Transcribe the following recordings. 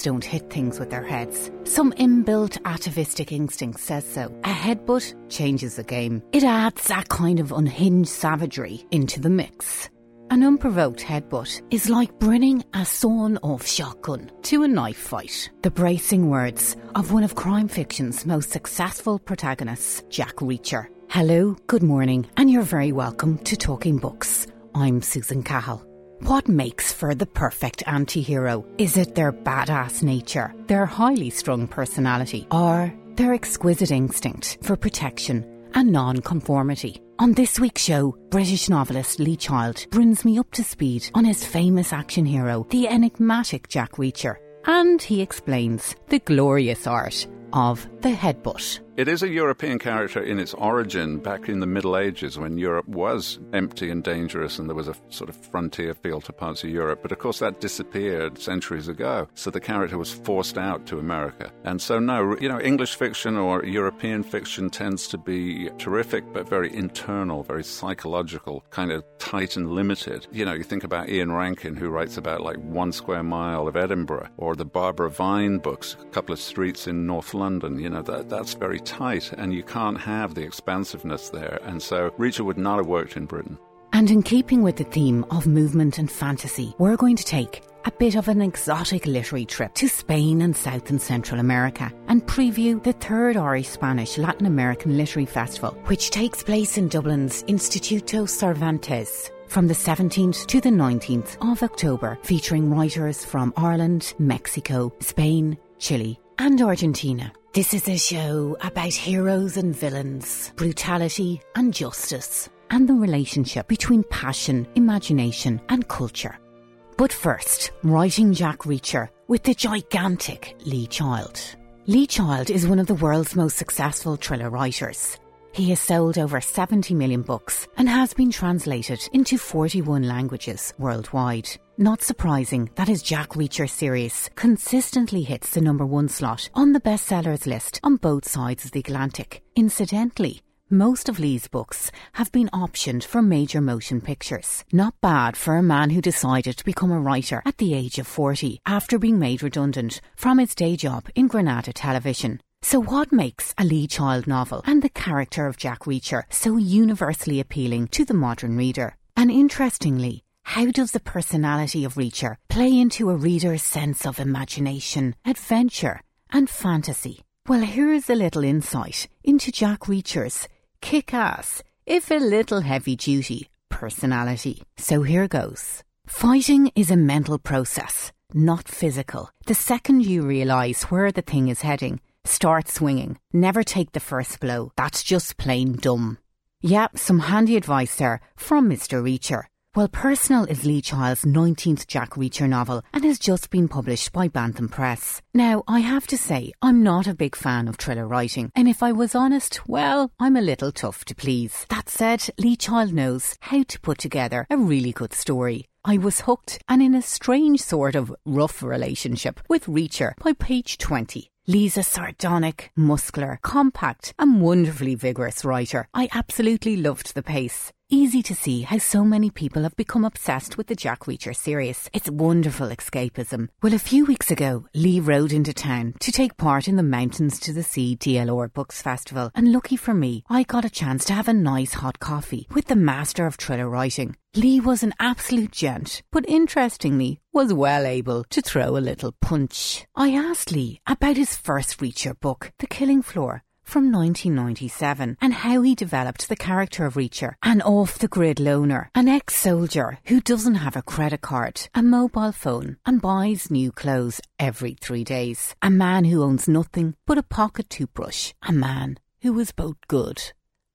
Humans don't hit things with their heads. Some inbuilt atavistic instinct says so. A headbutt changes the game. It adds that kind of unhinged savagery into the mix. An unprovoked headbutt is like bringing a sawn off shotgun to a knife fight. The bracing words of one of crime fiction's most successful protagonists, Jack Reacher. Hello, good morning, and you're very welcome to Talking Books. I'm Susan Cahill. What makes for the perfect anti hero? Is it their badass nature, their highly strung personality, or their exquisite instinct for protection and non conformity? On this week's show, British novelist Lee Child brings me up to speed on his famous action hero, the enigmatic Jack Reacher, and he explains the glorious art of the headbutt. It is a European character in its origin back in the Middle Ages when Europe was empty and dangerous and there was a sort of frontier feel to parts of Europe. But of course, that disappeared centuries ago. So the character was forced out to America. And so, no, you know, English fiction or European fiction tends to be terrific, but very internal, very psychological, kind of tight and limited. You know, you think about Ian Rankin, who writes about like one square mile of Edinburgh, or the Barbara Vine books, a couple of streets in North London. You know, that, that's very tight and you can't have the expansiveness there. And so Reacher would not have worked in Britain. And in keeping with the theme of movement and fantasy, we're going to take a bit of an exotic literary trip to Spain and South and Central America and preview the third Irish Spanish Latin American Literary Festival, which takes place in Dublin's Instituto Cervantes from the 17th to the 19th of October, featuring writers from Ireland, Mexico, Spain, Chile, and Argentina. This is a show about heroes and villains, brutality and justice, and the relationship between passion, imagination, and culture. But first, writing Jack Reacher with the gigantic Lee Child. Lee Child is one of the world's most successful thriller writers. He has sold over 70 million books and has been translated into 41 languages worldwide. Not surprising that his Jack Reacher series consistently hits the number one slot on the bestsellers list on both sides of the Atlantic. Incidentally, most of Lee's books have been optioned for major motion pictures. Not bad for a man who decided to become a writer at the age of 40 after being made redundant from his day job in Granada Television. So, what makes a Lee Child novel and the character of Jack Reacher so universally appealing to the modern reader? And interestingly, how does the personality of Reacher play into a reader's sense of imagination, adventure, and fantasy? Well, here's a little insight into Jack Reacher's kick ass, if a little heavy duty, personality. So here goes. Fighting is a mental process, not physical. The second you realise where the thing is heading, Start swinging. Never take the first blow. That's just plain dumb. Yep, some handy advice there from Mr. Reacher. Well, Personal is Lee Child's 19th Jack Reacher novel and has just been published by Bantam Press. Now, I have to say, I'm not a big fan of thriller writing, and if I was honest, well, I'm a little tough to please. That said, Lee Child knows how to put together a really good story. I was hooked and in a strange sort of rough relationship with Reacher by page 20. Lee's a sardonic, muscular, compact, and wonderfully vigorous writer. I absolutely loved the pace. Easy to see how so many people have become obsessed with the Jack Reacher series. It's wonderful escapism. Well, a few weeks ago, Lee rode into town to take part in the Mountains to the Sea DLR Books Festival, and lucky for me, I got a chance to have a nice hot coffee with the master of thriller writing. Lee was an absolute gent, but interestingly, was well able to throw a little punch. I asked Lee about his first Reacher book, The Killing Floor, from 1997 and how he developed the character of Reacher, an off the grid loner, an ex soldier who doesn't have a credit card, a mobile phone, and buys new clothes every three days, a man who owns nothing but a pocket toothbrush, a man who was both good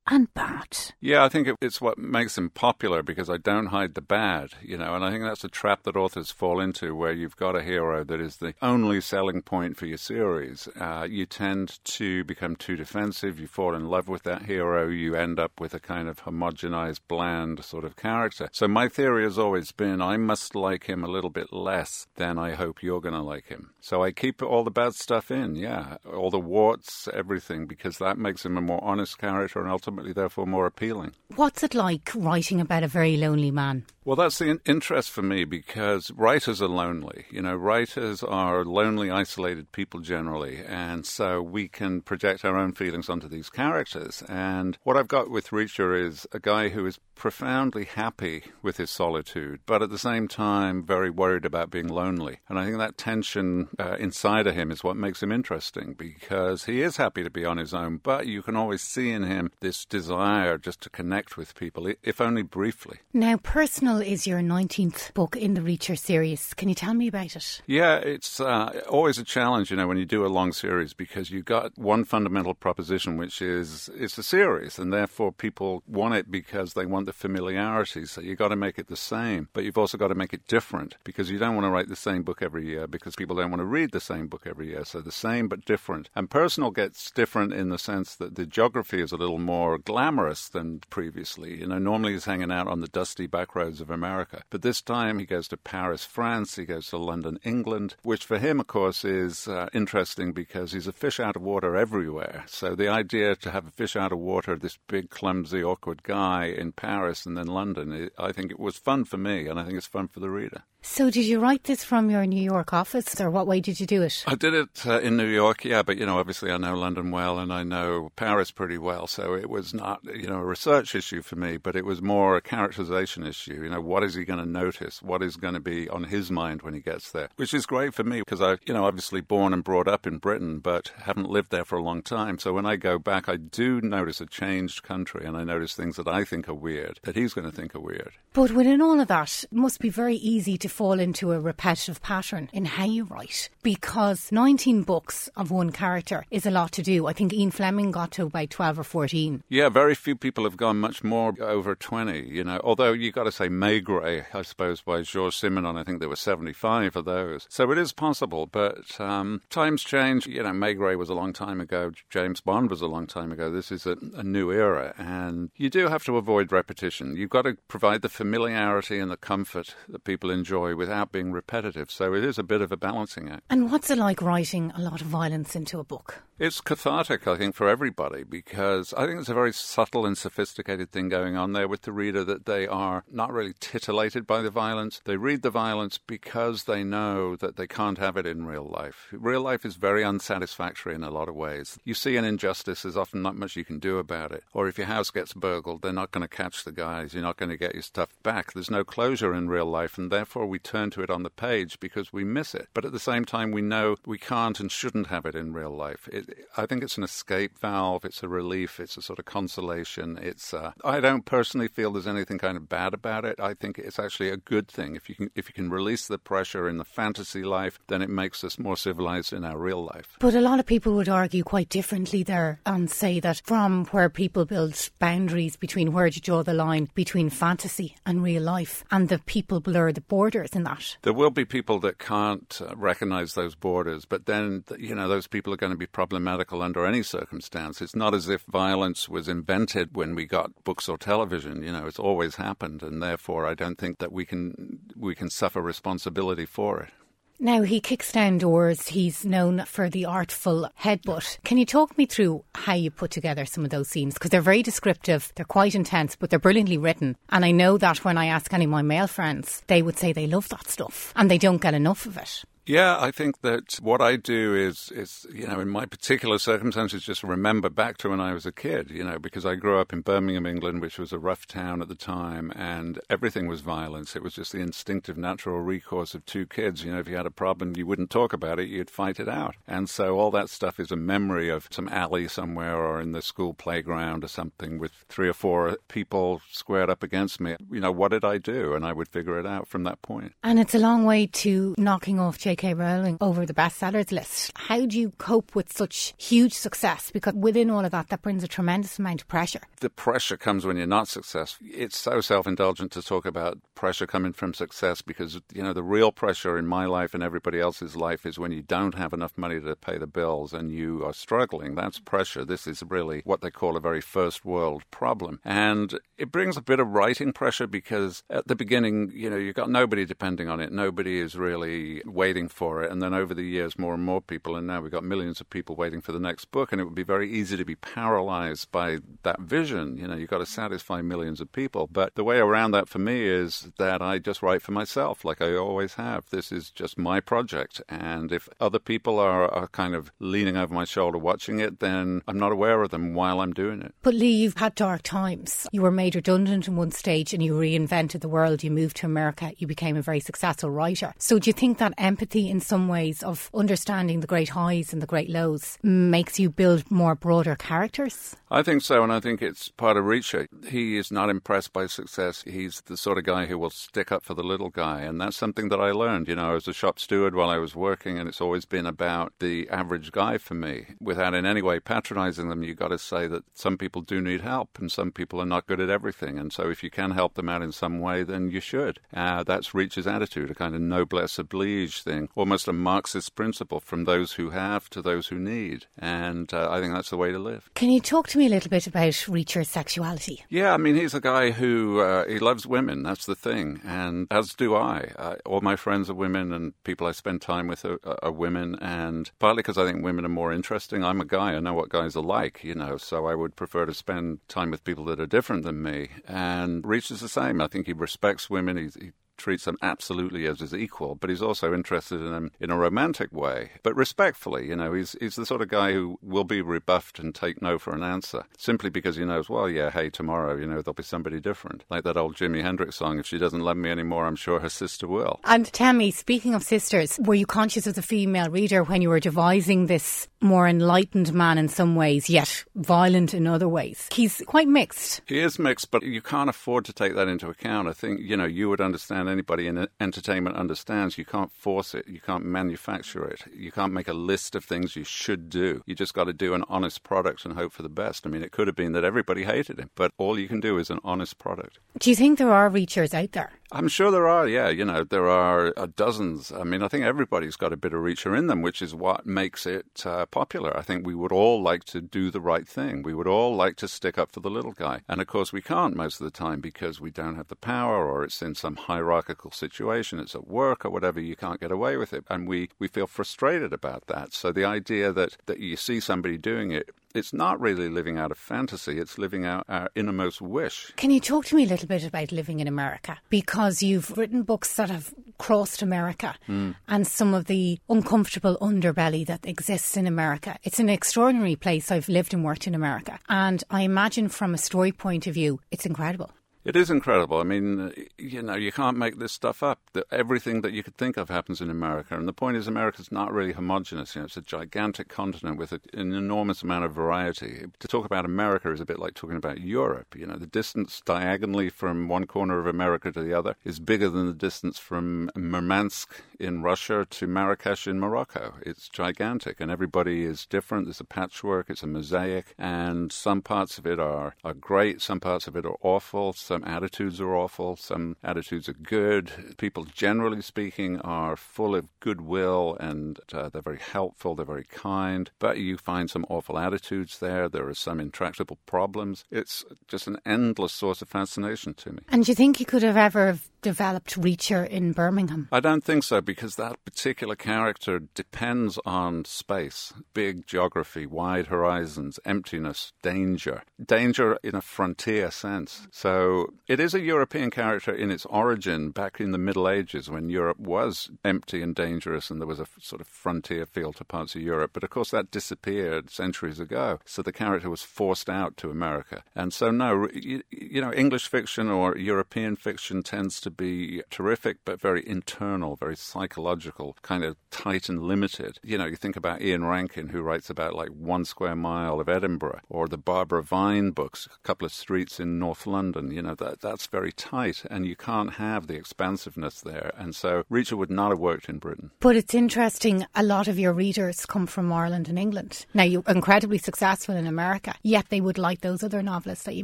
and bad. Yeah, I think it's what makes him popular because I don't hide the bad, you know, and I think that's a trap that authors fall into where you've got a hero that is the only selling point for your series. Uh, you tend to become too defensive, you fall in love with that hero, you end up with a kind of homogenized, bland sort of character. So my theory has always been I must like him a little bit less than I hope you're going to like him. So I keep all the bad stuff in, yeah, all the warts, everything, because that makes him a more honest character and ultimately, therefore, more appealing. What's it like writing about a very lonely man? Well, that's the interest for me because writers are lonely. You know, writers are lonely, isolated people generally, and so we can project our own feelings onto these characters. And what I've got with Reacher is a guy who is profoundly happy with his solitude, but at the same time very worried about being lonely. And I think that tension uh, inside of him is what makes him interesting because he is happy to be on his own, but you can always see in him this desire just to connect with people, if only briefly. Now, personal is your 19th book in the Reacher series. Can you tell me about it? Yeah, it's uh, always a challenge, you know, when you do a long series because you've got one fundamental proposition, which is it's a series, and therefore people want it because they want the familiarity. So you've got to make it the same, but you've also got to make it different because you don't want to write the same book every year because people don't want to read the same book every year. So the same but different. And personal gets different in the sense that the geography is a little more glamorous than previously. You know, normally he's hanging out on the dusty back roads of America, but this time he goes to Paris, France. He goes to London, England, which for him, of course, is uh, interesting because he's a fish out of water everywhere. So the idea to have a fish out of water, this big, clumsy, awkward guy in Paris and then London, I think it was fun for me, and I think it's fun for the reader. So, did you write this from your New York office, or what way did you do it? I did it uh, in New York, yeah, but you know, obviously, I know London well and I know Paris pretty well, so it was not, you know, a research issue for me, but it was more a characterization issue. You know, what is he going to notice? What is going to be on his mind when he gets there? Which is great for me because I, you know, obviously born and brought up in Britain, but haven't lived there for a long time. So when I go back, I do notice a changed country, and I notice things that I think are weird that he's going to think are weird. But within all of that, it must be very easy to fall into a repetitive pattern in how you write because 19 books of one character is a lot to do. I think Ian Fleming got to about 12 or 14. Yeah, very few people have gone much more over 20, you know. Although you've got to say Maigret, I suppose, by Georges Simenon, I think there were 75 of those. So it is possible, but um, times change. You know, Maigret was a long time ago, James Bond was a long time ago. This is a, a new era, and you do have to avoid repetition. You've got to provide the familiarity and the comfort that people enjoy without being repetitive. So it is a bit of a balancing act. And what's it like writing a lot of violence into a book? It's cathartic, I think, for everybody because I think it's a very subtle and sophisticated thing going on there with the reader that they are not really titillated by the violence. They read the violence because they know that they can't have it in real life. Real life is very unsatisfactory in a lot of ways. You see an injustice, there's often not much you can do about it. Or if your house gets burgled, they're not going to catch the guys. You're not going to get your stuff back. There's no closure in real life, and therefore we turn to it on the page because we miss it. But at the same time, we know we can't and shouldn't have it in real life. It, I think it's an escape valve. It's a relief. It's a sort of consolation. It's. Uh, I don't personally feel there's anything kind of bad about it. I think it's actually a good thing. If you can, if you can release the pressure in the fantasy life, then it makes us more civilized in our real life. But a lot of people would argue quite differently there and say that from where people build boundaries between where to draw the line between fantasy and real life, and the people blur the borders in that. There will be people that can't uh, recognize those borders, but then you know those people are going to be problematical under any circumstance. It's not as if violence was invented when we got books or television. You know, it's always happened, and therefore I don't think that we can we can suffer responsibility for it. Now, he kicks down doors. He's known for the artful headbutt. Can you talk me through how you put together some of those scenes? Because they're very descriptive, they're quite intense, but they're brilliantly written. And I know that when I ask any of my male friends, they would say they love that stuff and they don't get enough of it. Yeah, I think that what I do is, is, you know, in my particular circumstances, just remember back to when I was a kid, you know, because I grew up in Birmingham, England, which was a rough town at the time, and everything was violence. It was just the instinctive, natural recourse of two kids. You know, if you had a problem, you wouldn't talk about it, you'd fight it out. And so all that stuff is a memory of some alley somewhere or in the school playground or something with three or four people squared up against me. You know, what did I do? And I would figure it out from that point. And it's a long way to knocking off J.K. Rowling over the bestsellers list. How do you cope with such huge success? Because within all of that, that brings a tremendous amount of pressure. The pressure comes when you're not successful. It's so self indulgent to talk about pressure coming from success because, you know, the real pressure in my life and everybody else's life is when you don't have enough money to pay the bills and you are struggling. That's pressure. This is really what they call a very first world problem. And it brings a bit of writing pressure because at the beginning, you know, you've got nobody depending on it. Nobody is really waiting for it. And then over the years, more and more people, and now we've got millions of people waiting for the next book. And it would be very easy to be paralyzed by that vision. You know, you've got to satisfy millions of people. But the way around that for me is that I just write for myself, like I always have. This is just my project. And if other people are, are kind of leaning over my shoulder watching it, then I'm not aware of them while I'm doing it. But Lee, you've had dark times. You were made redundant in one stage and you reinvented the world. You moved to America. You became a very successful writer. So do you think that empathy in some ways of understanding the great highs and the great lows makes you build more broader characters? I think so, and I think it's part of Reacher. He is not impressed by success. He's the sort of guy who will stick up for the little guy, and that's something that I learned. You know, I was a shop steward while I was working, and it's always been about the average guy for me. Without in any way patronizing them, you've got to say that some people do need help, and some people are not good at everything. And so if you can help them out in some way, then you should. Uh, that's Reacher's attitude, a kind of noblesse oblige thing, almost a Marxist principle from those who have to those who need. And uh, I think that's the way to live. Can you talk to me a little bit about Reacher's sexuality? Yeah, I mean, he's a guy who uh, he loves women. That's the thing, and as do I. Uh, all my friends are women, and people I spend time with are, are women. And partly because I think women are more interesting. I'm a guy. I know what guys are like, you know. So I would prefer to spend time with people that are different than me. And Reacher's the same. I think he respects women. He's, he treats them absolutely as his equal, but he's also interested in them in a romantic way, but respectfully. You know, he's he's the sort of guy who will be rebuffed and take no for an answer simply because he knows, well, yeah, hey, tomorrow, you know, there'll be somebody different, like that old Jimi Hendrix song. If she doesn't love me anymore, I'm sure her sister will. And Tammy, speaking of sisters, were you conscious as a female reader when you were devising this more enlightened man in some ways, yet violent in other ways? He's quite mixed. He is mixed, but you can't afford to take that into account. I think you know you would understand anybody in entertainment understands you can't force it, you can't manufacture it, you can't make a list of things you should do. You just got to do an honest product and hope for the best. I mean, it could have been that everybody hated him, but all you can do is an honest product. Do you think there are reachers out there? I'm sure there are, yeah. You know, there are uh, dozens. I mean, I think everybody's got a bit of reacher in them, which is what makes it uh, popular. I think we would all like to do the right thing. We would all like to stick up for the little guy. And of course, we can't most of the time because we don't have the power or it's in some hierarchical situation, it's at work or whatever, you can't get away with it. And we, we feel frustrated about that. So the idea that, that you see somebody doing it it's not really living out a fantasy, it's living out our innermost wish. Can you talk to me a little bit about living in America? Because you've written books that have crossed America mm. and some of the uncomfortable underbelly that exists in America. It's an extraordinary place. I've lived and worked in America. And I imagine from a story point of view, it's incredible. It is incredible. I mean, uh, you know, you can't make this stuff up. everything that you could think of happens in America. And the point is, America's not really homogenous. You know, it's a gigantic continent with a, an enormous amount of variety. To talk about America is a bit like talking about Europe. You know, the distance diagonally from one corner of America to the other is bigger than the distance from Murmansk in Russia to Marrakesh in Morocco. It's gigantic, and everybody is different. There's a patchwork, it's a mosaic, and some parts of it are, are great, some parts of it are awful. Some some attitudes are awful, some attitudes are good. People, generally speaking, are full of goodwill and uh, they're very helpful, they're very kind. But you find some awful attitudes there. There are some intractable problems. It's just an endless source of fascination to me. And do you think you could have ever developed Reacher in Birmingham? I don't think so because that particular character depends on space, big geography, wide horizons, emptiness, danger. Danger in a frontier sense. So it is a European character in its origin back in the Middle Ages when Europe was empty and dangerous and there was a sort of frontier feel to parts of Europe. But of course, that disappeared centuries ago. So the character was forced out to America. And so, no, you, you know, English fiction or European fiction tends to be terrific, but very internal, very psychological, kind of tight and limited. You know, you think about Ian Rankin, who writes about like one square mile of Edinburgh, or the Barbara Vine books, a couple of streets in North London. You know, that that's very tight, and you can't have the expansiveness there. And so Reacher would not have worked in Britain. But it's interesting, a lot of your readers come from Ireland and England. Now, you're incredibly successful in America, yet they would like those other novelists that you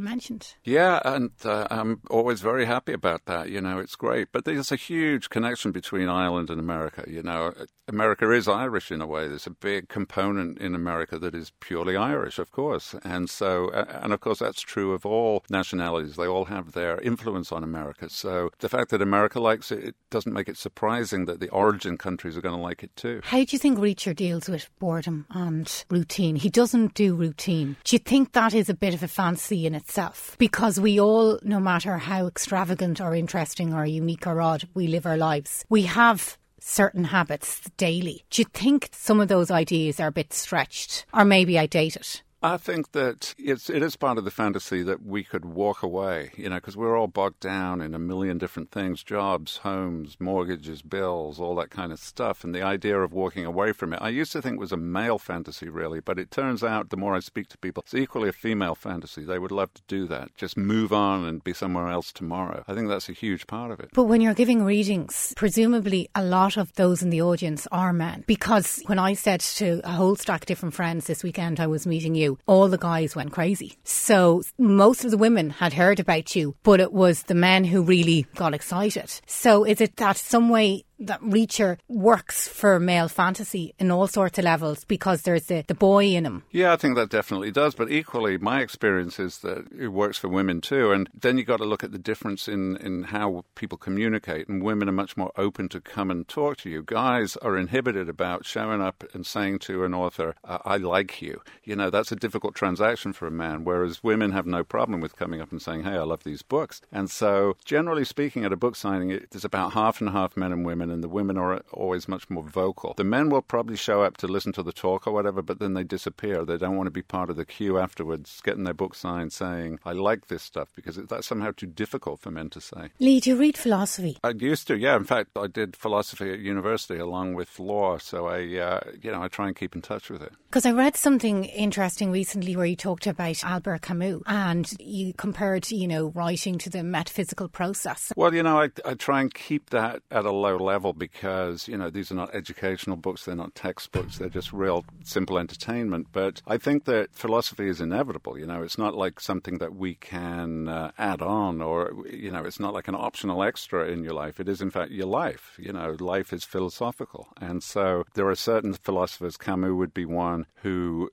mentioned. Yeah, and uh, I'm always very happy about that. You know, it's great. But there's a huge connection between Ireland and America. You know, America is Irish in a way. There's a big component in America that is purely Irish, of course. And so, and of course, that's true of all nationalities. They all have their influence on America. So the fact that America likes it, it doesn't make it surprising that the origin countries are going to like it too. How do you think Reacher deals with boredom and routine? He doesn't do routine. Do you think that is a bit of a fancy in itself? Because we all, no matter how extravagant or interesting or unique or odd we live our lives, we have certain habits daily. Do you think some of those ideas are a bit stretched or maybe outdated? I think that it's it is part of the fantasy that we could walk away, you know, because we're all bogged down in a million different things: jobs, homes, mortgages, bills, all that kind of stuff. And the idea of walking away from it, I used to think was a male fantasy, really, but it turns out the more I speak to people, it's equally a female fantasy. They would love to do that, just move on and be somewhere else tomorrow. I think that's a huge part of it. But when you're giving readings, presumably a lot of those in the audience are men, because when I said to a whole stack of different friends this weekend, I was meeting you all the guys went crazy. So most of the women had heard about you, but it was the men who really got excited. So is it that some way that Reacher works for male fantasy in all sorts of levels because there's the, the boy in him. Yeah, I think that definitely does. But equally, my experience is that it works for women too. And then you've got to look at the difference in, in how people communicate. And women are much more open to come and talk to you. Guys are inhibited about showing up and saying to an author, I like you. You know, that's a difficult transaction for a man. Whereas women have no problem with coming up and saying, hey, I love these books. And so, generally speaking, at a book signing, it, there's about half and half men and women and the women are always much more vocal. The men will probably show up to listen to the talk or whatever, but then they disappear. They don't want to be part of the queue afterwards, getting their book signed, saying, I like this stuff, because that's somehow too difficult for men to say. Lee, do you read philosophy? I used to, yeah. In fact, I did philosophy at university along with law, so I, uh, you know, I try and keep in touch with it. Because I read something interesting recently where you talked about Albert Camus and you compared, you know, writing to the metaphysical process. Well, you know, I, I try and keep that at a low level because, you know, these are not educational books, they're not textbooks, they're just real simple entertainment. But I think that philosophy is inevitable, you know, it's not like something that we can uh, add on or, you know, it's not like an optional extra in your life. It is, in fact, your life. You know, life is philosophical. And so there are certain philosophers, Camus would be one, who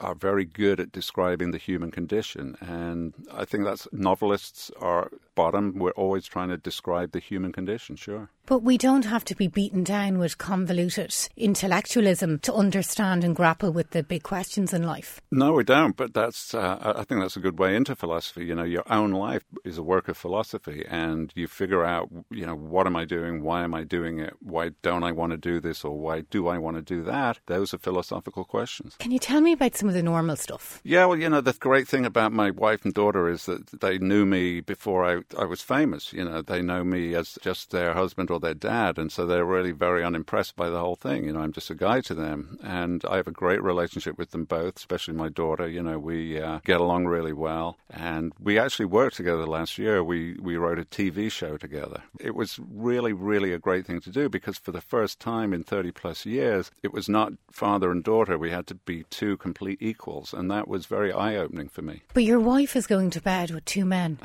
are very good at describing the human condition. And I think that's novelists are bottom. We're always trying to describe the human condition, sure. But we don't have to be beaten down with convoluted intellectualism to understand and grapple with the big questions in life. No, we don't. But that's, uh, I think that's a good way into philosophy. You know, your own life is a work of philosophy, and you figure out, you know, what am I doing? Why am I doing it? Why don't I want to do this? Or why do I want to do that? Those are philosophical questions. Can you tell me about some of the normal stuff? Yeah, well, you know, the great thing about my wife and daughter is that they knew me before I, I was famous. You know, they know me as just their husband or their dad, and so they're really very unimpressed by the whole thing. You know, I'm just a guy to them, and I have a great relationship with them both, especially my daughter. You know, we uh, get along really well, and we actually worked together last year. We we wrote a TV show together. It was really, really a great thing to do because for the first time in 30 plus years, it was not father and daughter. We had to be two complete equals, and that was very eye opening for me. But your wife is going to bed with two men,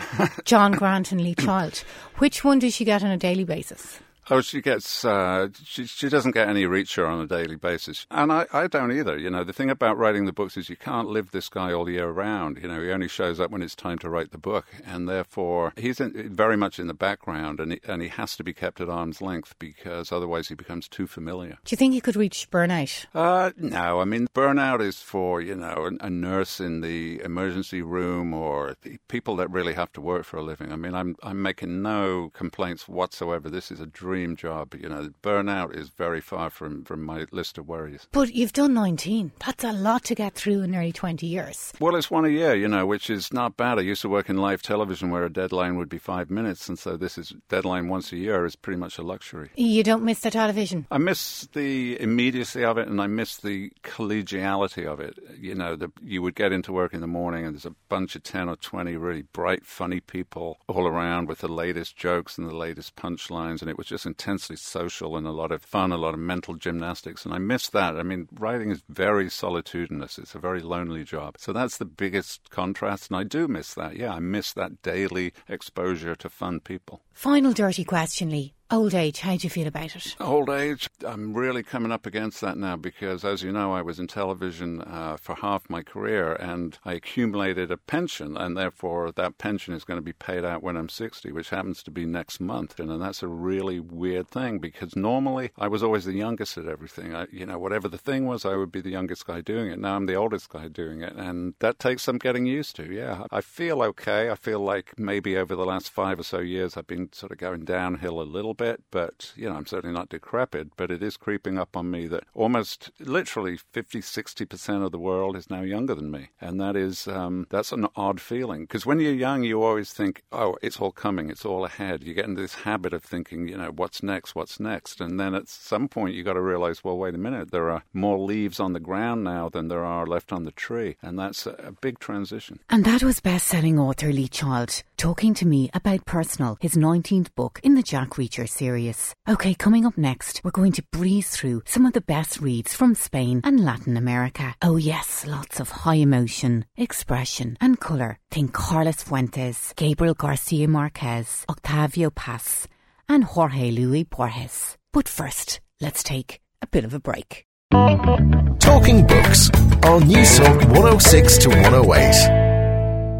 John Grant and Lee Child. Which one does she get on a daily basis? Oh, she gets, uh, she, she doesn't get any reacher on a daily basis. And I, I don't either. You know, the thing about writing the books is you can't live this guy all year round. You know, he only shows up when it's time to write the book. And therefore, he's in, very much in the background and he, and he has to be kept at arm's length because otherwise he becomes too familiar. Do you think he could reach burnout? Uh, no. I mean, burnout is for, you know, a, a nurse in the emergency room or the people that really have to work for a living. I mean, I'm, I'm making no complaints whatsoever. This is a dream dream job. You know, burnout is very far from, from my list of worries. But you've done 19. That's a lot to get through in nearly 20 years. Well, it's one a year, you know, which is not bad. I used to work in live television where a deadline would be five minutes, and so this is deadline once a year is pretty much a luxury. You don't miss the television? I miss the immediacy of it, and I miss the collegiality of it. You know, the, you would get into work in the morning, and there's a bunch of 10 or 20 really bright, funny people all around with the latest jokes and the latest punchlines, and it was just intensely social and a lot of fun, a lot of mental gymnastics, and I miss that. I mean, writing is very solitudinous. It's a very lonely job. So that's the biggest contrast, and I do miss that. Yeah, I miss that daily exposure to fun people. Final dirty question, Lee. Old age, how do you feel about it? Old age, I'm really coming up against that now because, as you know, I was in television uh, for half my career and I accumulated a pension, and therefore that pension is going to be paid out when I'm 60, which happens to be next month. And, and that's a really weird thing because normally I was always the youngest at everything. I, you know, whatever the thing was, I would be the youngest guy doing it. Now I'm the oldest guy doing it, and that takes some getting used to. Yeah, I feel okay. I feel like maybe over the last five or so years I've been sort of going downhill a little bit, but you know, I'm certainly not decrepit, but it is creeping up on me that almost literally 50, 60% of the world is now younger than me. And that is, um, that's an odd feeling because when you're young, you always think, oh, it's all coming, it's all ahead. You get into this habit of thinking, you know, what's next, what's next. And then at some point, you got to realize, well, wait a minute, there are more leaves on the ground now than there are left on the tree. And that's a, a big transition. And that was best selling author Lee Child talking to me about Personal, his 19th book in the Jack Reacher series. Okay, coming up next, we're going to breeze through some of the best reads from Spain and Latin America. Oh, yes, lots of high emotion, expression, and colour. Think Carlos Fuentes, Gabriel Garcia Marquez, Octavio Paz, and Jorge Luis Borges. But first, let's take a bit of a break. Talking Books on Newstalk 106 to 108.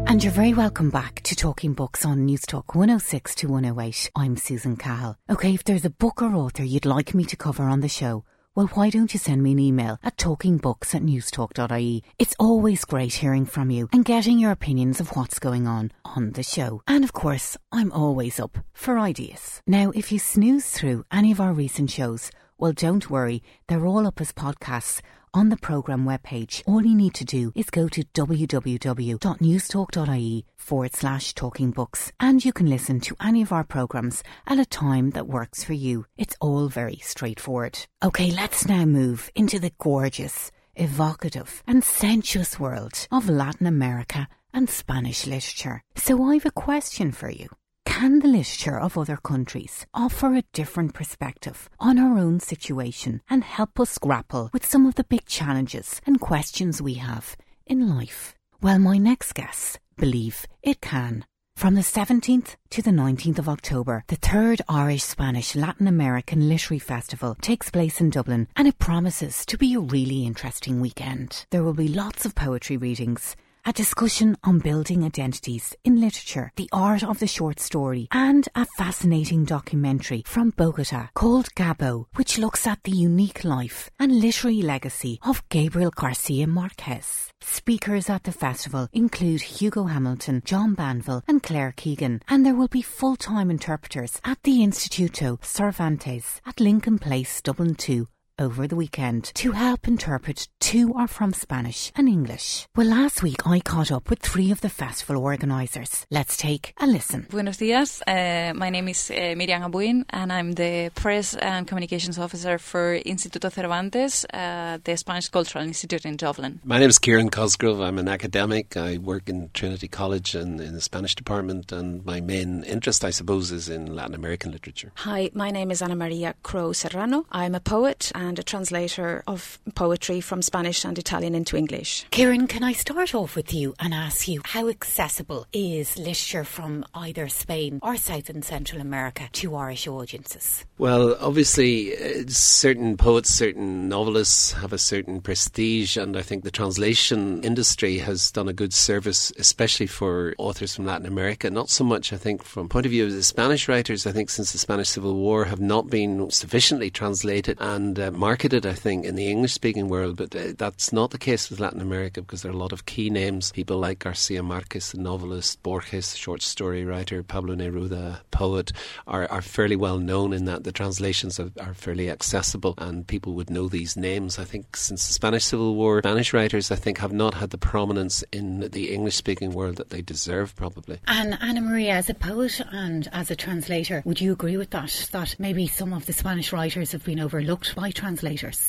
And you're very welcome back to Talking Books on Newstalk 106 to 108. I'm Susan Cahill. Okay, if there's a book or author you'd like me to cover on the show, well, why don't you send me an email at talkingbooks at newstalk.ie? It's always great hearing from you and getting your opinions of what's going on on the show. And of course, I'm always up for ideas. Now, if you snooze through any of our recent shows, well, don't worry, they're all up as podcasts on the programme webpage. All you need to do is go to www.newstalk.ie forward slash talking books and you can listen to any of our programmes at a time that works for you. It's all very straightforward. Okay, let's now move into the gorgeous, evocative and sensuous world of Latin America and Spanish literature. So I've a question for you. Can the literature of other countries offer a different perspective on our own situation and help us grapple with some of the big challenges and questions we have in life? Well, my next guests believe it can. From the 17th to the 19th of October, the third Irish Spanish Latin American Literary Festival takes place in Dublin and it promises to be a really interesting weekend. There will be lots of poetry readings, a discussion on building identities in literature, the art of the short story, and a fascinating documentary from Bogota called Gabo, which looks at the unique life and literary legacy of Gabriel Garcia Marquez. Speakers at the festival include Hugo Hamilton, John Banville, and Claire Keegan, and there will be full time interpreters at the Instituto Cervantes at Lincoln Place, Dublin 2 over the weekend to help interpret to or from Spanish and English. Well, last week I caught up with three of the festival organisers. Let's take a listen. Buenos dias. Uh, my name is uh, Miriam Abuin, and I'm the Press and Communications Officer for Instituto Cervantes, uh, the Spanish Cultural Institute in Dublin. My name is Kieran Cosgrove. I'm an academic. I work in Trinity College and in the Spanish department, and my main interest, I suppose, is in Latin American literature. Hi, my name is Ana Maria Crowe Serrano. I'm a poet and and a translator of poetry from Spanish and Italian into English. Kieran, can I start off with you and ask you how accessible is literature from either Spain or South and Central America to Irish audiences? Well, obviously, uh, certain poets, certain novelists have a certain prestige, and I think the translation industry has done a good service, especially for authors from Latin America. Not so much, I think, from point of view of the Spanish writers. I think since the Spanish Civil War have not been sufficiently translated, and um, marketed, I think, in the English speaking world, but uh, that's not the case with Latin America because there are a lot of key names. People like Garcia Marquez, the novelist, Borges, short story writer, Pablo Neruda, poet, are, are fairly well known in that the translations are, are fairly accessible and people would know these names. I think since the Spanish Civil War, Spanish writers, I think, have not had the prominence in the English speaking world that they deserve, probably. And Anna Maria, as a poet and as a translator, would you agree with that? That maybe some of the Spanish writers have been overlooked by translators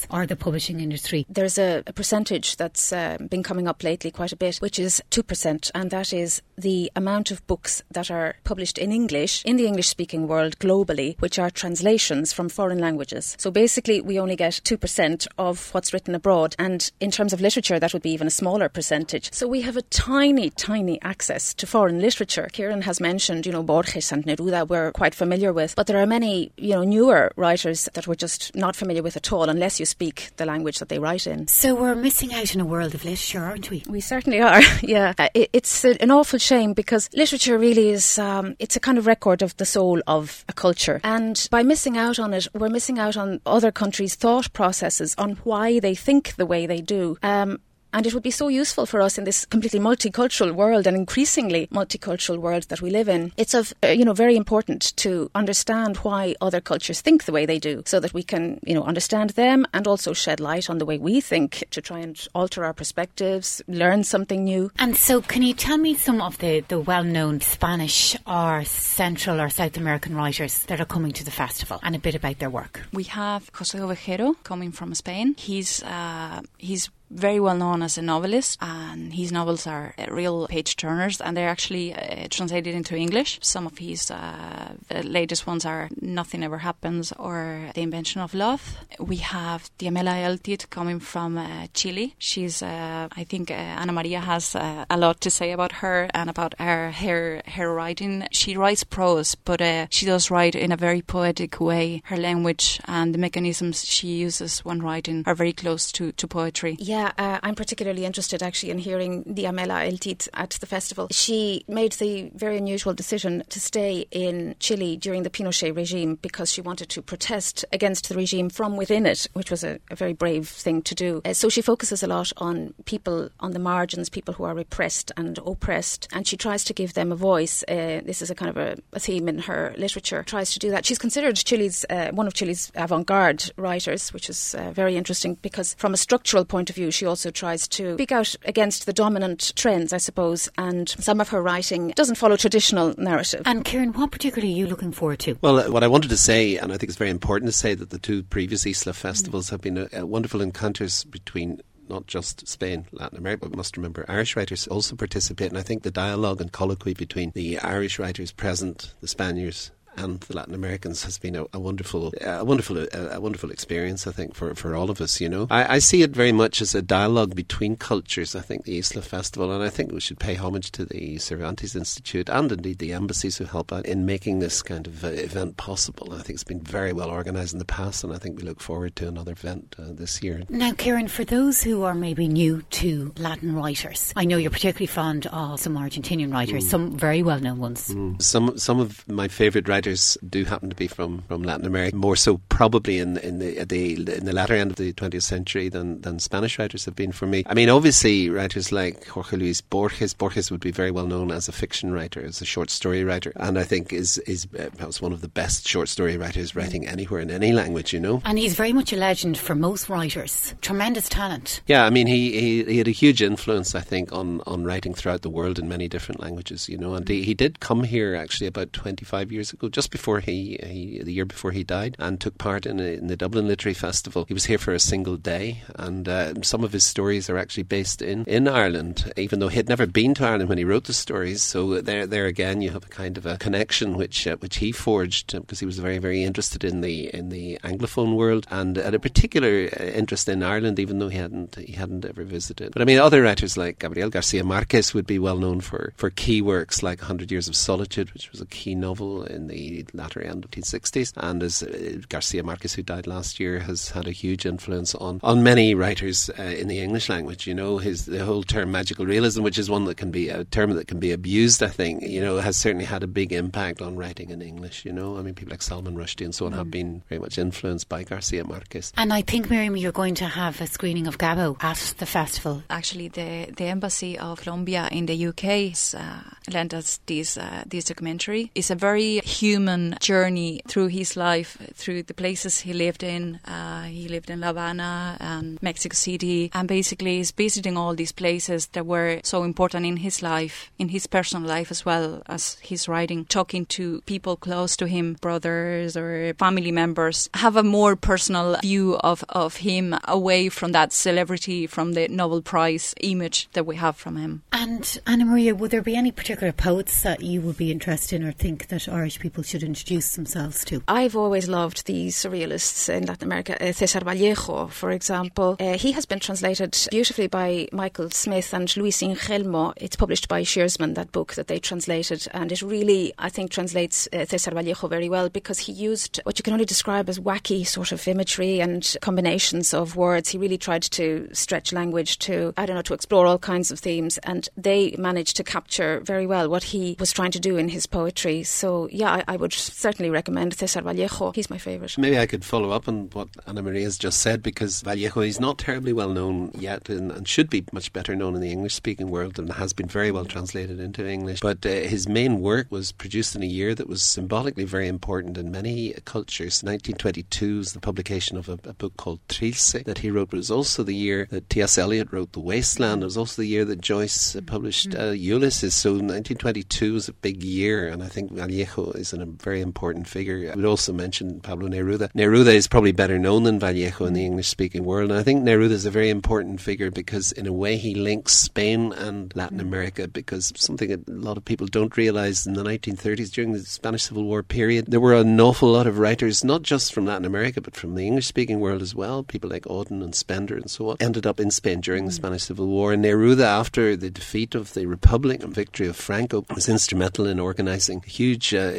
or the publishing industry? There's a, a percentage that's uh, been coming up lately quite a bit, which is 2%, and that is the amount of books that are published in English in the English speaking world globally, which are translations from foreign languages. So basically, we only get 2% of what's written abroad, and in terms of literature, that would be even a smaller percentage. So we have a tiny, tiny access to foreign literature. Kieran has mentioned, you know, Borges and Neruda we're quite familiar with, but there are many, you know, newer writers that we're just not familiar with at all unless you speak the language that they write in. So we're missing out in a world of literature, aren't we? We certainly are. yeah, uh, it, it's an awful shame because literature really is um, it's a kind of record of the soul of a culture, and by missing out on it, we're missing out on other countries' thought processes on why they think the way they do. Um, and it would be so useful for us in this completely multicultural world and increasingly multicultural world that we live in. It's of, uh, you know, very important to understand why other cultures think the way they do so that we can, you know, understand them and also shed light on the way we think to try and alter our perspectives, learn something new. And so can you tell me some of the, the well-known Spanish or Central or South American writers that are coming to the festival and a bit about their work? We have Jose Ovejero coming from Spain. He's uh, he's very well known as a novelist, and his novels are uh, real page turners, and they're actually uh, translated into English. Some of his uh, latest ones are Nothing Ever Happens or The Invention of Love. We have Diamela Eltit coming from uh, Chile. She's, uh, I think, uh, Anna Maria has a lot to say about her and about her her, her writing. She writes prose, but she does write in a very poetic way. Her language and the mechanisms she uses when writing are very close to, to poetry. Yeah. Yeah, uh, I'm particularly interested actually in hearing Diamela Eltit at the festival. She made the very unusual decision to stay in Chile during the Pinochet regime because she wanted to protest against the regime from within it, which was a, a very brave thing to do. Uh, so she focuses a lot on people on the margins, people who are repressed and oppressed, and she tries to give them a voice. Uh, this is a kind of a, a, theme in her literature. Tries to do that. She's considered Chile's uh, one of Chile's avant-garde writers, which is uh, very interesting because from a structural point of view she also tries to speak out against the dominant trends, I suppose, and some of her writing doesn't follow traditional narrative. And Kieran, what particularly are you looking forward to? Well, uh, what I wanted to say, and I think it's very important to say, that the two previous Isla festivals mm. have been a, a wonderful encounters between not just Spain, Latin America, but must remember Irish writers also participate. And I think the dialogue and colloquy between the Irish writers present, the Spaniards, and the Latin Americans has been a, a wonderful, a wonderful, a, a, wonderful experience. I think for, for all of us. You know, I, I, see it very much as a dialogue between cultures. I think the Isla Festival, and I think we should pay homage to the Cervantes Institute and indeed the embassies who help out in making this kind of uh, event possible. I think it's been very well organised in the past, and I think we look forward to another event uh, this year. Now, Kieran, for those who are maybe new to Latin writers, I know you're particularly fond of some Argentinian writers, mm. some very well known ones. Mm. Some some of my favourite writers writers do happen to be from, from Latin America, more so probably in in the, the in the latter end of the 20th century than, than Spanish writers have been for me. I mean, obviously, writers like Jorge Luis Borges. Borges would be very well known as a fiction writer, as a short story writer, and I think is is uh, perhaps one of the best short story writers writing anywhere in any language. You know, and he's very much a legend for most writers. Tremendous talent. Yeah, I mean, he, he, he had a huge influence, I think, on on writing throughout the world in many different languages. You know, and he, he did come here actually about 25 years ago, just before he, he the year before he died, and took part in, a, in the Dublin Literary Festival. He was here for a single day, and uh, some of his stories are actually based in, in Ireland, even though he had never been to Ireland when he wrote the stories. So there, there again, you have a kind of a connection which uh, which he forged because he was very, very interested in the in the anglophone world and had a particular uh, interest in Ireland, even though he hadn't he hadn't ever visited. But I mean, other writers like Gabriel Garcia Marquez would be well known for for key works like Hundred Years of Solitude, which was a key novel in the the latter end of the 60s. And as uh, Garcia Marquez, who died last year, has had a huge influence on, on many writers uh, in the English language. You know, his the whole term magical realism, which is one that can be a term that can be abused, I think, you know, has certainly had a big impact on writing in English. You know, I mean, people like Salman Rushdie and so on mm. have been very much influenced by Garcia Marquez. And I think, Miriam, you're going to have a screening of Gabo at the festival. Actually, the, the embassy of Colombia in the UK uh, lent us this, uh, this documentary. It's a very human journey through his life, through the places he lived in. Uh, he lived in La Habana and Mexico City, and basically is visiting all these places that were so important in his life, in his personal life as well as his writing, talking to people close to him, brothers or family members, have a more personal view of, of him away from that celebrity, from the Nobel Prize image that we have from him. And Anna Maria, would there be any particular poets that you would be interested in or think that Irish people should introduce themselves to? I've always loved the surrealists in Latin America. Uh, Cesar Vallejo, for example, uh, he has been translated beautifully by Michael Smith and Luis Ingelmo. It's published by Shearsman, that book that they translated, and it really, I think, translates uh, Cesar Vallejo very well because he used what you can only describe as wacky sort of imagery and combinations of words. He really tried to stretch language to, I don't know, to explore all kinds of themes, and they managed to capture very well what he was trying to do in his poetry. So, yeah, I, would certainly recommend Cesar Vallejo. He's my favourite. Maybe I could follow up on what Anna Maria has just said because Vallejo is not terribly well known yet and, and should be much better known in the English speaking world and has been very well translated into English. But uh, his main work was produced in a year that was symbolically very important in many cultures. 1922 was the publication of a, a book called Trilce that he wrote, but it was also the year that T.S. Eliot wrote The Wasteland. It was also the year that Joyce uh, published uh, Ulysses. So 1922 was a big year, and I think Vallejo is a very important figure. I would also mention Pablo Neruda. Neruda is probably better known than Vallejo in the English speaking world, and I think Neruda is a very important figure because, in a way, he links Spain and Latin America because something a lot of people don't realize in the 1930s during the Spanish Civil War period, there were an awful lot of writers, not just from Latin America, but from the English speaking world as well. People like Auden and Spender and so on ended up in Spain during the Spanish Civil War. And Neruda, after the defeat of the Republic and victory of Franco, was instrumental in organizing huge uh,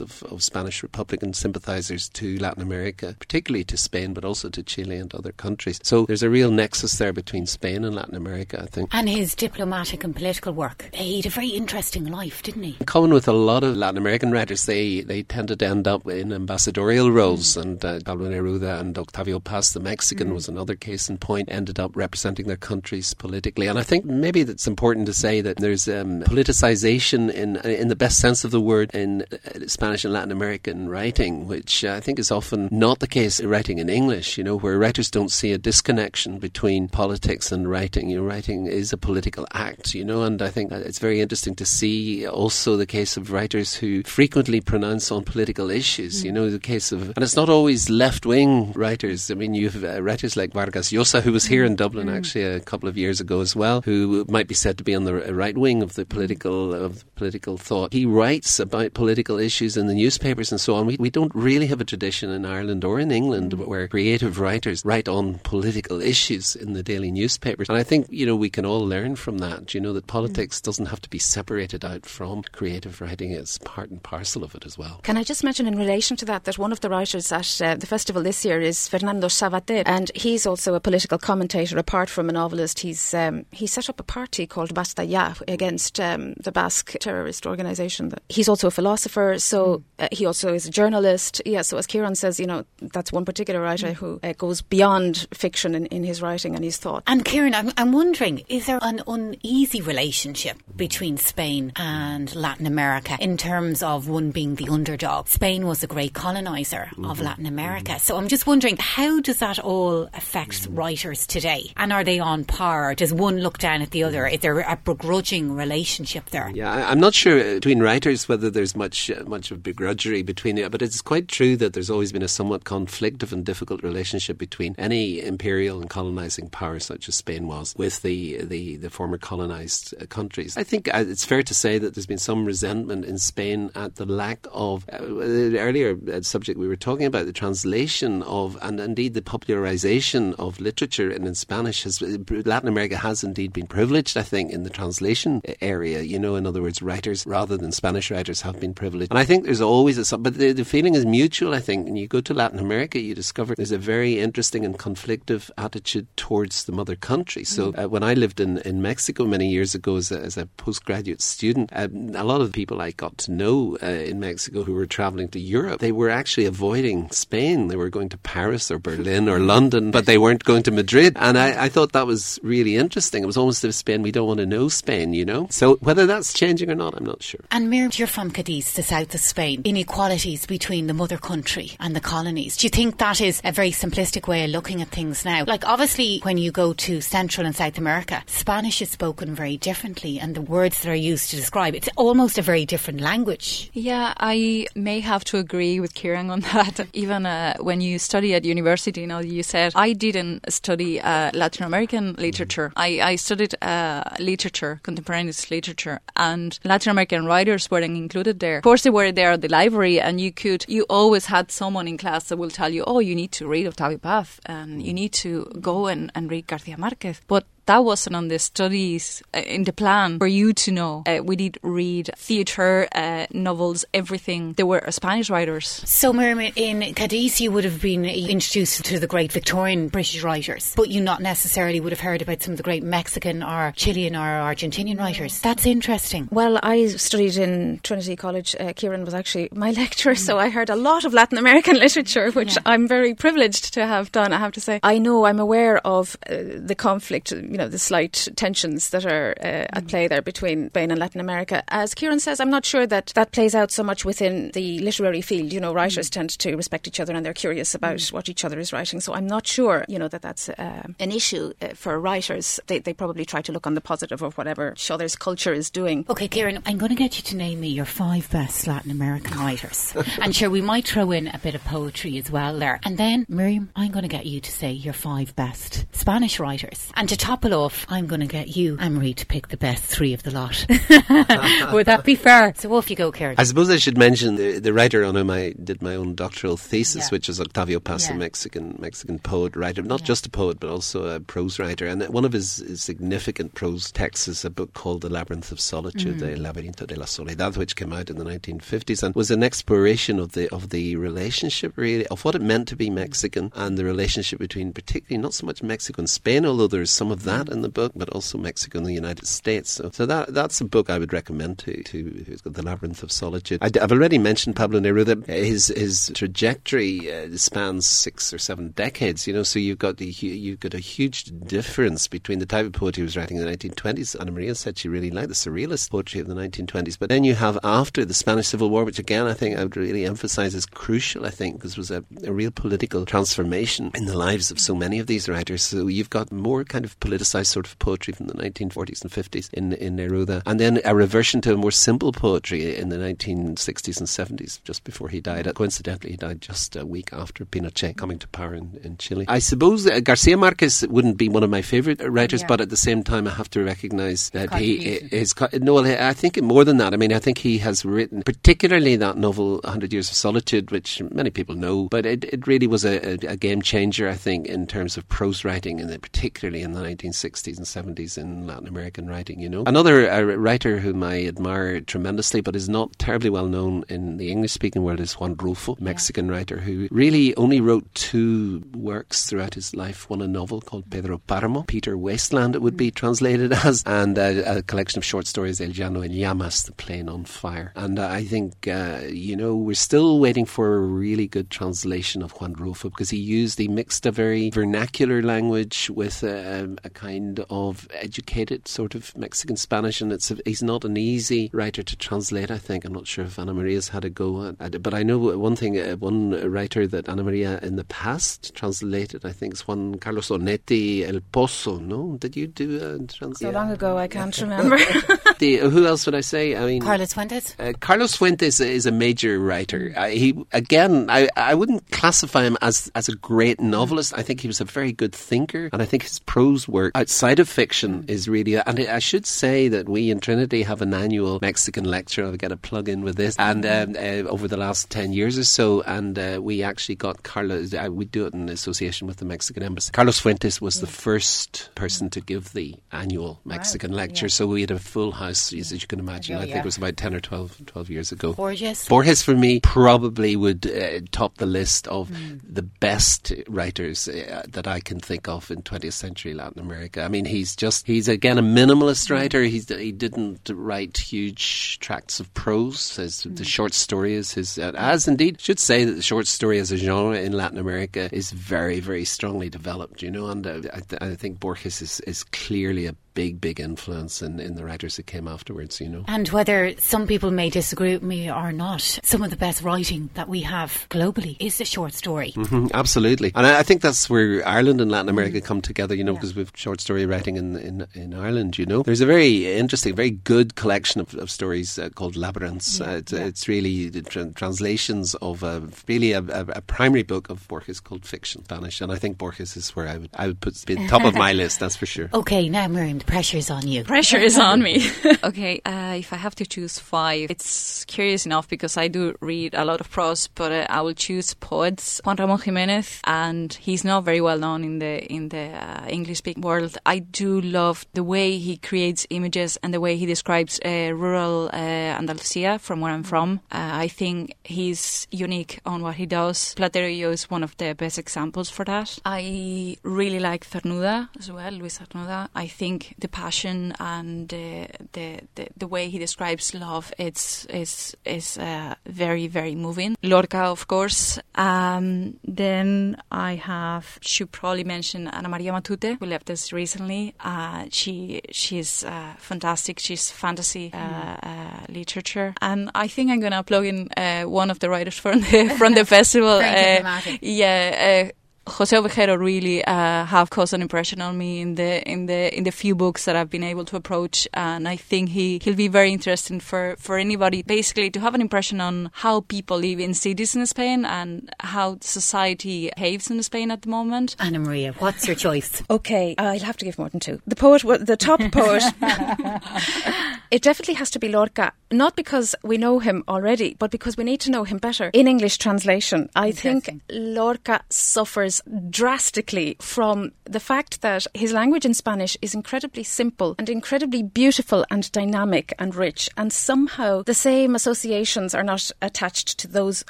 of, of Spanish Republican sympathizers to Latin America, particularly to Spain, but also to Chile and other countries. So there's a real nexus there between Spain and Latin America, I think. And his diplomatic and political work. He had a very interesting life, didn't he? Common with a lot of Latin American writers, they, they tended to end up in ambassadorial roles. Mm. And uh, Pablo Neruda and Octavio Paz, the Mexican, mm. was another case in point, ended up representing their countries politically. And I think maybe it's important to say that there's um, politicization in in the best sense of the word in Spanish and Latin American writing, which I think is often not the case in writing in English. You know, where writers don't see a disconnection between politics and writing. You know, writing is a political act. You know, and I think it's very interesting to see also the case of writers who frequently pronounce on political issues. Mm. You know, the case of and it's not always left wing writers. I mean, you have uh, writers like Vargas Llosa, who was here in Dublin mm. actually a couple of years ago as well, who might be said to be on the right wing of the political of political thought. He writes about political issues in the newspapers and so on. We, we don't really have a tradition in Ireland or in England mm. where creative writers write on political issues in the daily newspapers. And I think, you know, we can all learn from that, you know, that politics mm. doesn't have to be separated out from creative writing. It's part and parcel of it as well. Can I just mention in relation to that that one of the writers at uh, the festival this year is Fernando Savater, and he's also a political commentator. Apart from a novelist, he's um, he set up a party called Basta Ya against um, the Basque terrorist organisation. He's also a philosopher, so mm. uh, he also is a journalist. Yeah, so as Kieran says, you know, that's one particular writer mm. who uh, goes beyond fiction in, in his writing and his thought. And Kieran, I'm, I'm wondering, is there an uneasy relationship between Spain and Latin America in terms of one being the underdog? Spain was a great colonizer mm-hmm. of Latin America, mm-hmm. so I'm just wondering, how does that all affect mm-hmm. writers today? And are they on par? Does one look down at the other? Is there a begrudging relationship there? Yeah, I'm not sure uh, between writers whether there's much uh, much of begrudgery between it, but it's quite true that there's always been a somewhat conflictive and difficult relationship between any imperial and colonizing power such as Spain was with the the, the former colonized uh, countries. I think uh, it's fair to say that there's been some resentment in Spain at the lack of uh, the earlier subject we were talking about the translation of and indeed the popularization of literature in, in Spanish has Latin America has indeed been privileged I think in the translation area you know in other words writers rather than Spanish writers have been privileged privilege. And I think there's always a, but the, the feeling is mutual, I think. When you go to Latin America, you discover there's a very interesting and conflictive attitude towards the mother country. So mm. uh, when I lived in, in Mexico many years ago as a, as a postgraduate student, um, a lot of the people I got to know uh, in Mexico who were traveling to Europe, they were actually avoiding Spain. They were going to Paris or Berlin or London, but they weren't going to Madrid. And I, I thought that was really interesting. It was almost as Spain, we don't want to know Spain, you know? So whether that's changing or not, I'm not sure. And Miriam, you're from Cadiz, the south of Spain. Inequalities between the mother country and the colonies. Do you think that is a very simplistic way of looking at things now? Like, obviously, when you go to Central and South America, Spanish is spoken very differently, and the words that are used to describe it's almost a very different language. Yeah, I may have to agree with Kieran on that. Even uh, when you study at university, you know, you said I didn't study uh, Latin American literature. I, I studied uh, literature, contemporaneous literature, and Latin American writers weren't included there. Of course, they were there at the library, and you could, you always had someone in class that will tell you, oh, you need to read Octavio Paz, and you mm. need to go and, and read Garcia Marquez. But that wasn't on the studies uh, in the plan for you to know. Uh, we did read theatre, uh, novels, everything. There were Spanish writers. So, Miriam, in Cadiz, you would have been introduced to the great Victorian British writers, but you not necessarily would have heard about some of the great Mexican or Chilean or Argentinian writers. That's interesting. Well, I studied in Trinity College. Uh, Kieran was actually my lecturer, mm. so I heard a lot of Latin American literature, which yeah. I'm very privileged to have done, I have to say. I know I'm aware of uh, the conflict you know the slight tensions that are uh, at play there between Spain and Latin America. As Kieran says, I'm not sure that that plays out so much within the literary field. You know, writers tend to respect each other and they're curious about mm. what each other is writing. So I'm not sure, you know, that that's uh, an issue uh, for writers. They, they probably try to look on the positive of whatever each other's culture is doing. Okay, Kieran, I'm going to get you to name me your five best Latin American writers. and sure, we might throw in a bit of poetry as well there. And then, Miriam, I'm going to get you to say your five best Spanish writers. And to top off, I'm going to get you, Anne-Marie, to pick the best three of the lot. Would that be fair? So off you go, Kieran. I suppose I should mention the, the writer on whom I did my own doctoral thesis, yeah. which is Octavio Paz, yeah. a Mexican Mexican poet writer, not yeah. just a poet but also a prose writer. And one of his, his, significant prose texts is a book called The Labyrinth of Solitude, mm. El Laberinto de la Soledad, which came out in the 1950s and was an exploration of the of the relationship, really, of what it meant to be Mexican and the relationship between, particularly not so much Mexico and Spain, although there's some of that in the book, but also Mexico and the United States. So, so that that's a book I would recommend to to who's got the Labyrinth of Solitude. I, have already mentioned Pablo Neruda. His his trajectory uh, spans six or seven decades. You know, so you've got the you've got a huge difference between the type of poetry he was writing in the 1920s. Ana Maria said she really liked the surrealist poetry of the 1920s, but then you have after the Spanish Civil War, which again I think I would really emphasize is crucial. I think because was a, a real political transformation in the lives of so many of these writers. So you've got more kind of politicized sort of poetry from the 1940s and 50s in, in Neruda, and then a reversion to a more simple poetry in the 1960s and 70s, just before he died. Coincidentally, he died just a week after Pinochet coming to power in, in Chile. I suppose uh, Garcia Marquez wouldn't be one of my favourite writers, yeah. but at the same time, I have to recognise that he is. No, I think more than that. I mean, I think he has written, particularly that novel, 100 Years of Solitude, which many people know, but it, it really was a, a, a game changer, I think, in terms of prose writing, and particularly in the 1960s and 70s in Latin American writing, you know. Another uh, writer whom I admire tremendously, but is not terribly well known in the English speaking world, is Juan Rulfo, Mexican yeah. writer who really only wrote two works throughout his life one a novel called Pedro Paramo, Peter Wasteland, it would be translated as, and a, a collection of short stories, El Llano en Llamas, The Plain on Fire. And uh, I think, uh, you know, we're still waiting for a really good translation of Juan Rulfo because he used, he mixed a very vernacular language with a, a kind of educated sort of Mexican Spanish, and it's a, he's not an easy writer to translate. I think I'm not sure if Ana Maria's had a go at, it, but I know one thing. Uh, one writer that Ana Maria in the past translated, I think, is Juan Carlos Onetti El Pozo. No, did you do a translation? So long ago, I can't remember. the, who else would I say? I mean, Carlos Fuentes. Uh, Carlos Fuentes is a major writer. Uh, he again, I, I wouldn't classify him as as a great novelist. I think he was a very good thinker, and I think his prose work outside of fiction is really, and I should say that we in Trinity have an annual Mexican lecture. I'll get a plug in with this, and um, uh, over the last ten years or so, and uh, we actually got Carlos. Uh, we do it in association with the Mexican embassy. Carlos Fuentes was the first person to give the annual Mexican wow. lecture, yeah. so we had a full house, as you can imagine. I think yeah. it was about ten or 12, 12 years ago. Borges, Borges for me probably would uh, top the list of mm. the best writers uh, that I can think of in 20th century Latin America. I mean, he's just he's again a minimalist writer. He's he didn't write huge tracts of prose. His, mm. The short story is his, as indeed should say that the short story as a genre in Latin America is very very strongly developed. You know, and uh, I, th- I think Borges is is clearly a big, big influence in, in the writers that came afterwards, you know. And whether some people may disagree with me or not, some of the best writing that we have globally is the short story. Mm-hmm, absolutely. And I, I, think that's where Ireland and Latin America come together, you know, because yeah. we've short story writing in, in, in Ireland, you know. There's a very interesting, very good collection of, of stories uh, called Labyrinths. Yeah, uh, it's, yeah. it's, really tra- translations of a, really a, a, a, primary book of Borges called Fiction, Spanish. And I think Borges is where I would, I would put top of my list, that's for sure. Okay, now Miriam, pressure is on you. Pressure is on me. okay, uh, if I have to choose five, it's curious enough because I do read a lot of prose, but uh, I will choose poets. Juan Ramon Jimenez, and he's not very well known in the in the uh, English speaking world. I do love the way he creates images and the way he describes uh, rural uh, Andalusia from where I'm from. Uh, I think he's unique on what he does. Platero y yo is one of the best examples for that. I really like Cernuda as well, Luis Cernuda. I think the passion and uh, the, the, the way he describes love it's is is uh, very very moving. Lorca, of course. Um, then I have should probably mention Ana Maria Matute, who left us recently. Uh, she she's uh, fantastic. She's fantasy mm. literature, and I think I'm gonna plug in one of the writers from the from the festival. yeah. Jose Ovejero really uh, have caused an impression on me in the in the in the few books that I've been able to approach, and I think he he'll be very interesting for for anybody basically to have an impression on how people live in cities in Spain and how society behaves in Spain at the moment. Anna Maria, what's your choice? okay, uh, I'll have to give more than two. The poet, the top poet, it definitely has to be Lorca. Not because we know him already, but because we need to know him better in English translation. I think Lorca suffers drastically from the fact that his language in Spanish is incredibly simple and incredibly beautiful and dynamic and rich, and somehow the same associations are not attached to those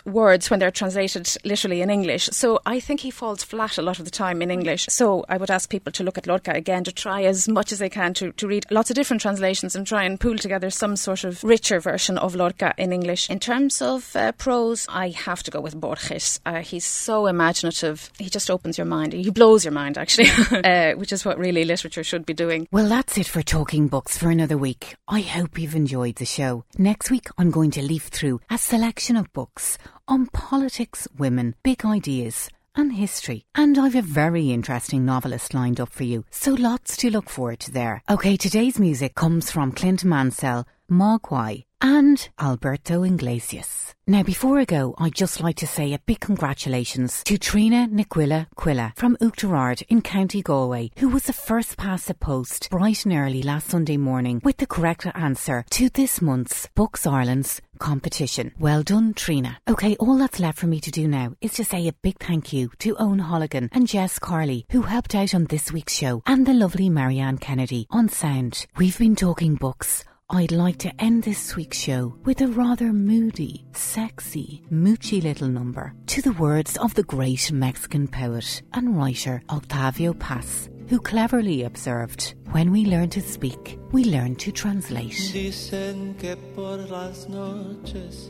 words when they're translated literally in English. So I think he falls flat a lot of the time in English. So I would ask people to look at Lorca again to try as much as they can to, to read lots of different translations and try and pool together some sort of richer version of Lorca in English. In terms of uh, prose, I have to go with Borges. Uh, he's so imaginative. He just opens your mind. He blows your mind, actually, uh, which is what really literature should be doing. Well, that's it for Talking Books for another week. I hope you've enjoyed the show. Next week, I'm going to leaf through a selection of books on politics, women, big ideas, and history. And I've a very interesting novelist lined up for you, so lots to look forward to there. Okay, today's music comes from Clint Mansell, Mogwai, and Alberto Iglesias. Now, before I go, I'd just like to say a big congratulations to Trina Niquilla Quilla from Oughterard in County Galway, who was the first past the post bright and early last Sunday morning with the correct answer to this month's Books Ireland's competition. Well done, Trina. Okay, all that's left for me to do now is to say a big thank you to Owen Holligan and Jess Carley, who helped out on this week's show, and the lovely Marianne Kennedy on sound. We've been talking books I'd like to end this week's show with a rather moody, sexy, moochy little number to the words of the great Mexican poet and writer Octavio Paz, who cleverly observed, When we learn to speak, we learn to translate. Dicen que por las noches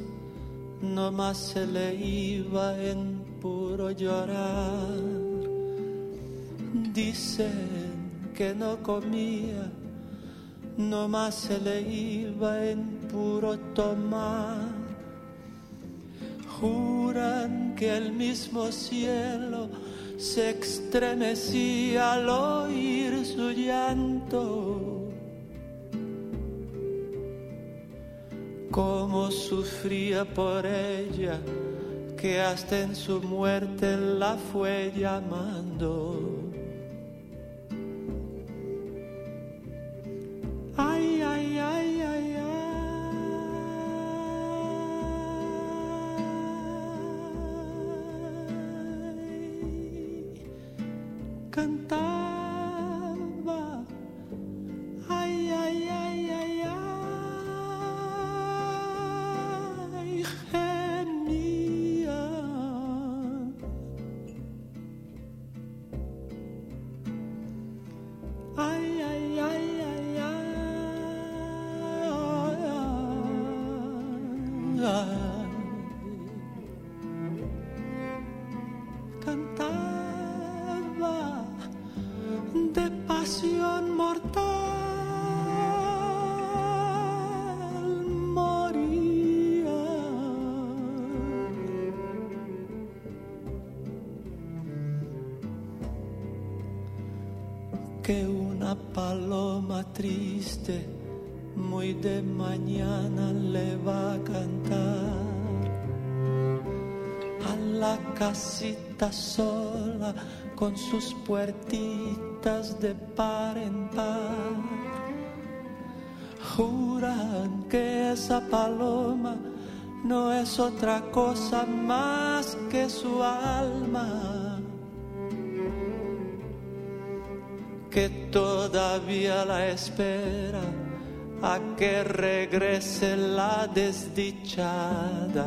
no más se le iba en puro llorar. Dicen que no comía no más se le iba en puro tomar. Juran que el mismo cielo se estremecía al oír su llanto. Como sufría por ella, que hasta en su muerte la fue llamando. Ay, ay, ay, ay, ay. Cantar. Triste muy de mañana le va a cantar a la casita sola con sus puertitas de par en par. Juran que esa paloma no es otra cosa más que su alma todavía la espera a que regrese la desdichada.